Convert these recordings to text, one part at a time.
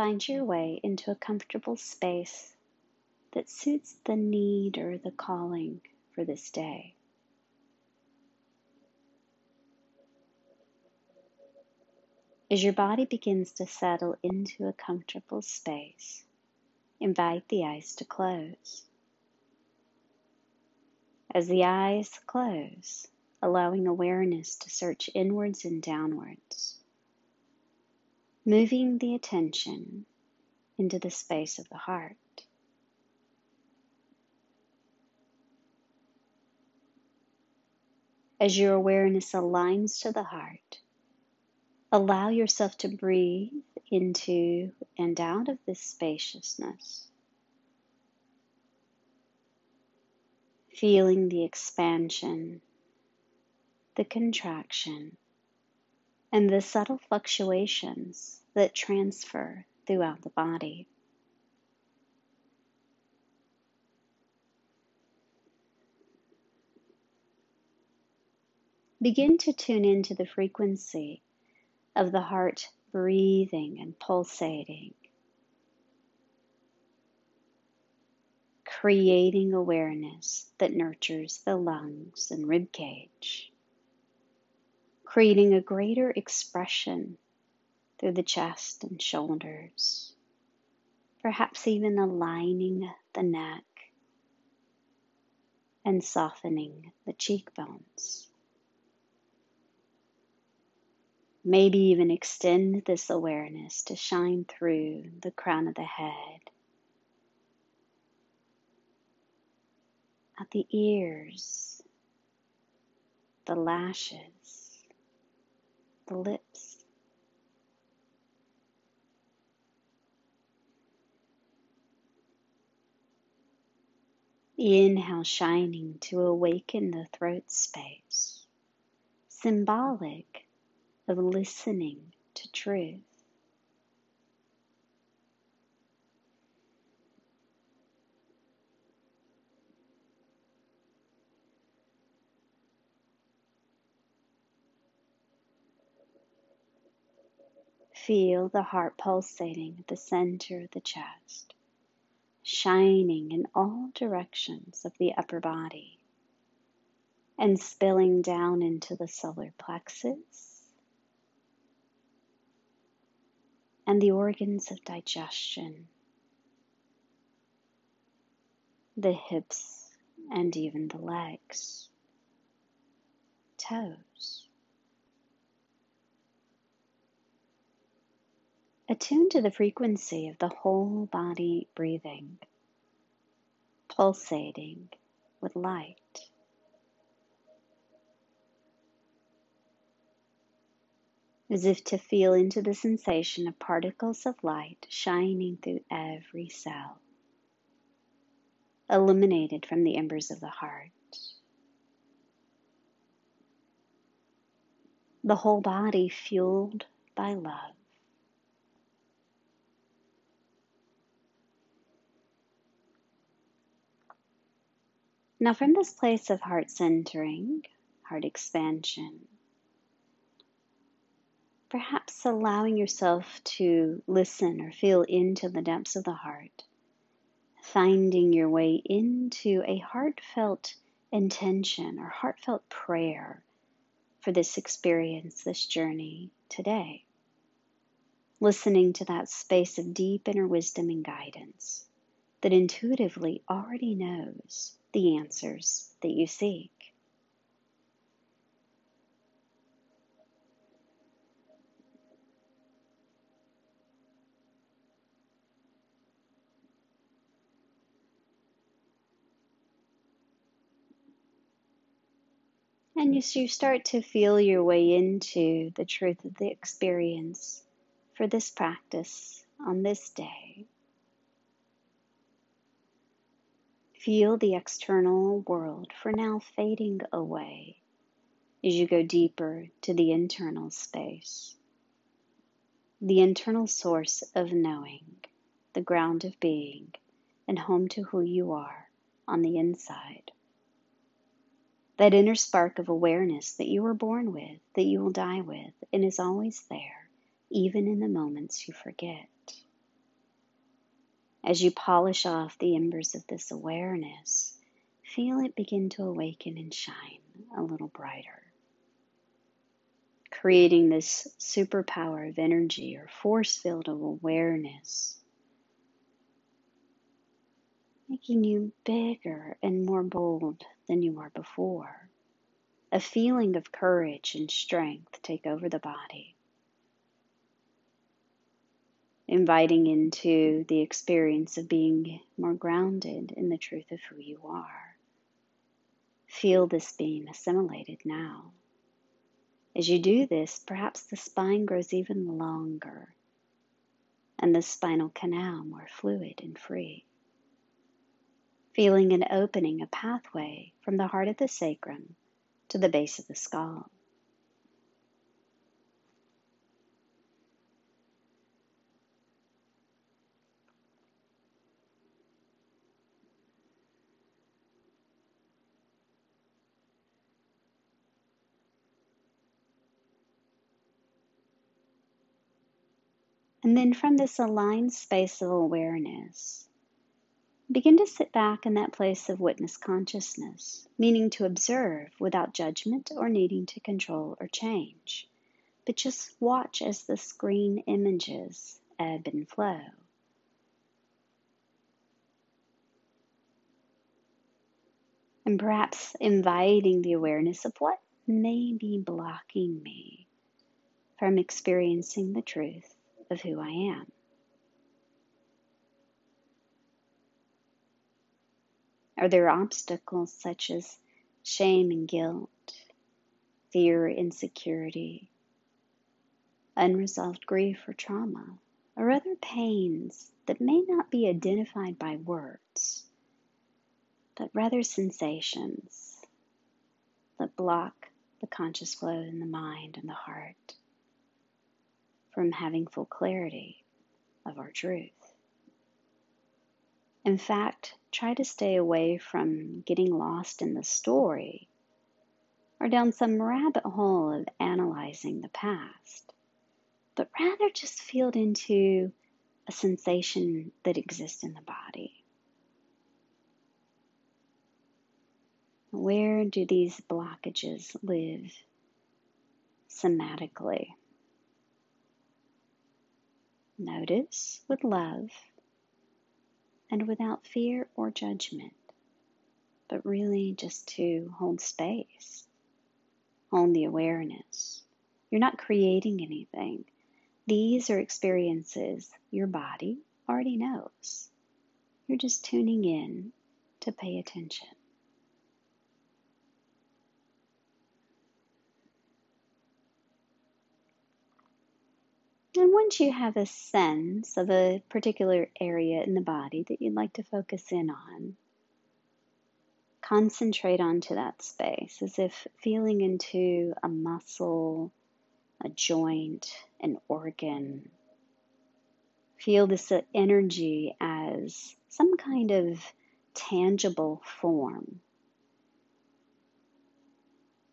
find your way into a comfortable space that suits the need or the calling for this day. As your body begins to settle into a comfortable space, invite the eyes to close. As the eyes close, allowing awareness to search inwards and downwards, moving the attention into the space of the heart. As your awareness aligns to the heart, allow yourself to breathe into and out of this spaciousness. Feeling the expansion, the contraction, and the subtle fluctuations that transfer throughout the body. Begin to tune into the frequency of the heart breathing and pulsating, creating awareness that nurtures the lungs and rib cage, creating a greater expression through the chest and shoulders, perhaps even aligning the neck and softening the cheekbones. Maybe even extend this awareness to shine through the crown of the head, at the ears, the lashes, the lips. Inhale, shining to awaken the throat space, symbolic of listening to truth. Feel the heart pulsating at the center of the chest, shining in all directions of the upper body and spilling down into the solar plexus and the organs of digestion, the hips, and even the legs, toes. Attune to the frequency of the whole body breathing, pulsating with light. as if to feel into the sensation of particles of light shining through every cell, illuminated from the embers of the heart. The whole body fueled by love. Now, from this place of heart centering, heart expansion, perhaps allowing yourself to listen or feel into the depths of the heart, finding your way into a heartfelt intention or heartfelt prayer for this experience, this journey today. Listening to that space of deep inner wisdom and guidance that intuitively already knows the answers that you seek. And as you start to feel your way into the truth of the experience for this practice on this day, feel the external world for now fading away as you go deeper to the internal space, the internal source of knowing, the ground of being, and home to who you are on the inside that inner spark of awareness that you were born with, that you will die with, and is always there, even in the moments you forget. As you polish off the embers of this awareness, feel it begin to awaken and shine a little brighter. Creating this superpower of energy or force field of awareness, making you bigger and more bold than you were before. A feeling of courage and strength take over the body inviting into the experience of being more grounded in the truth of who you are. Feel this being assimilated now. As you do this, perhaps the spine grows even longer and the spinal canal more fluid and free. Feeling an opening, a pathway from the heart of the sacrum to the base of the skull. And then from this aligned space of awareness, begin to sit back in that place of witness consciousness, meaning to observe without judgment or needing to control or change, but just watch as the screen images ebb and flow. And perhaps inviting the awareness of what may be blocking me from experiencing the truth of who I am. Are there obstacles such as shame and guilt, fear, insecurity, unresolved grief or trauma, or other pains that may not be identified by words, but rather sensations that block the conscious flow in the mind and the heart? From having full clarity of our truth. In fact, try to stay away from getting lost in the story or down some rabbit hole of analyzing the past, but rather just feel into a sensation that exists in the body. Where do these blockages live somatically? Notice with love and without fear or judgment, but really just to hold space, hold the awareness. You're not creating anything. These are experiences your body already knows. You're just tuning in to pay attention. And once you have a sense of a particular area in the body that you'd like to focus in on, concentrate onto that space as if feeling into a muscle, a joint, an organ. Feel this energy as some kind of tangible form.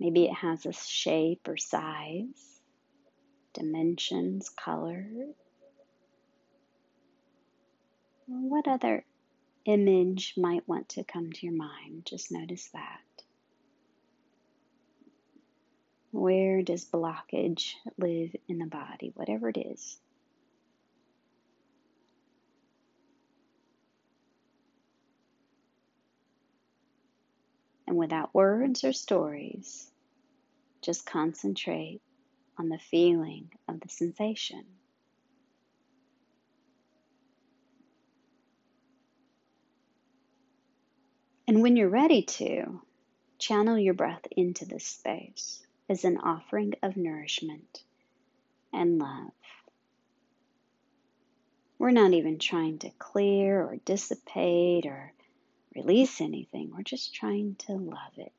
Maybe it has a shape or size dimensions, color. What other image might want to come to your mind? Just notice that. Where does blockage live in the body, whatever it is? And without words or stories, just concentrate on the feeling of the sensation. And when you're ready to, channel your breath into this space as an offering of nourishment and love. We're not even trying to clear or dissipate or release anything, we're just trying to love it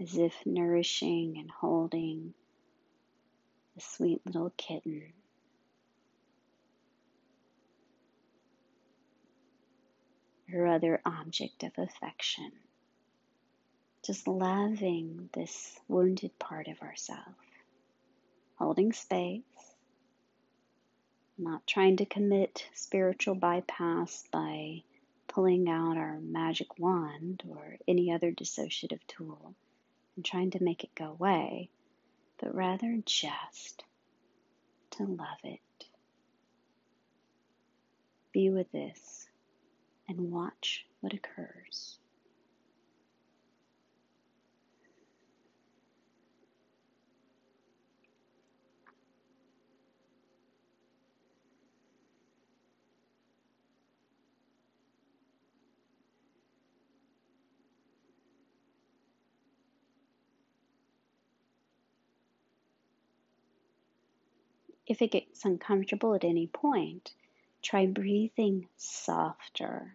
as if nourishing and holding a sweet little kitten. Or other object of affection. Just loving this wounded part of ourselves, holding space, not trying to commit spiritual bypass by pulling out our magic wand or any other dissociative tool and trying to make it go away, but rather just to love it. Be with this and watch what occurs. If it gets uncomfortable at any point, try breathing softer,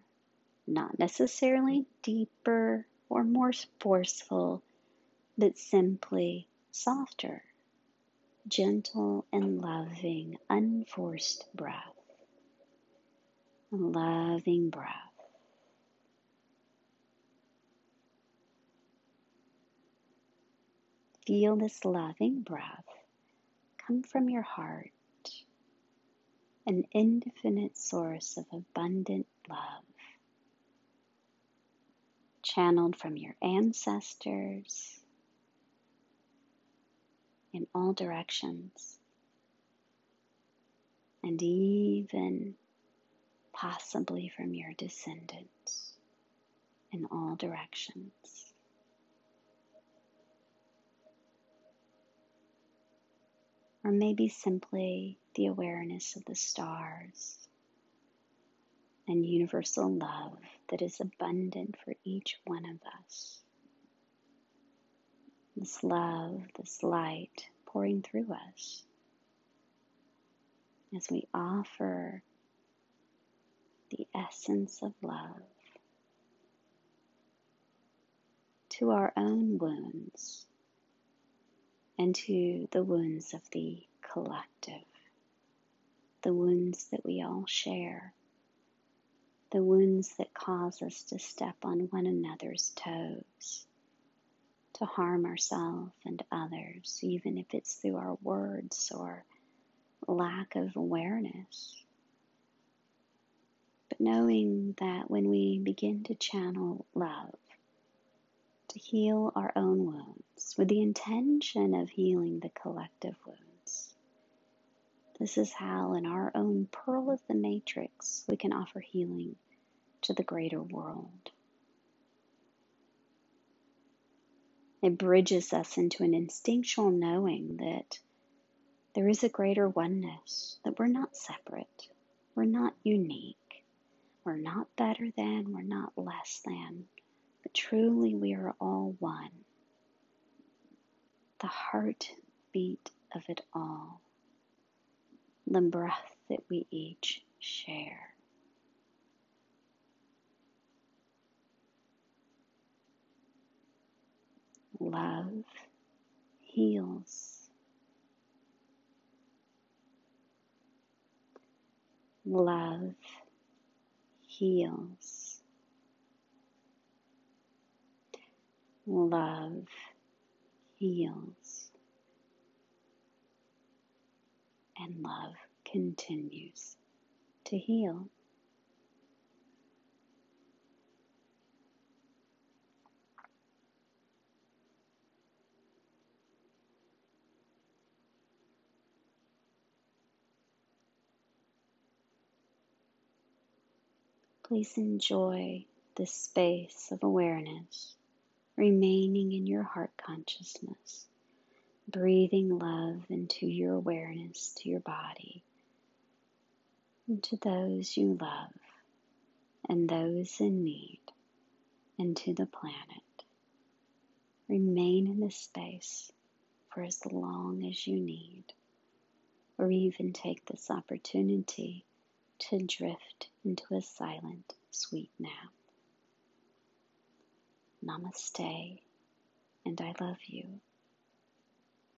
not necessarily deeper or more forceful, but simply softer, gentle and loving, unforced breath. Loving breath. Feel this loving breath come from your heart, an infinite source of abundant love, channeled from your ancestors in all directions, and even possibly from your descendants in all directions. Or maybe simply the awareness of the stars and universal love that is abundant for each one of us. This love, this light pouring through us as we offer the essence of love to our own wounds and to the wounds of the collective, the wounds that we all share, the wounds that cause us to step on one another's toes, to harm ourselves and others, even if it's through our words or lack of awareness. But knowing that when we begin to channel love, to heal our own wounds with the intention of healing the collective wounds. This is how, in our own pearl of the matrix, we can offer healing to the greater world. It bridges us into an instinctual knowing that there is a greater oneness, that we're not separate, we're not unique, we're not better than, we're not less than, but truly we are all one. The heartbeat of it all, the breath that we each share. Love heals. Love heals. Love heals, and love continues to heal. Please enjoy this space of awareness remaining in your heart consciousness, breathing love into your awareness to your body, and to those you love, and those in need, and to the planet. Remain in this space for as long as you need, or even take this opportunity to drift into a silent, sweet nap. Namaste, and I love you.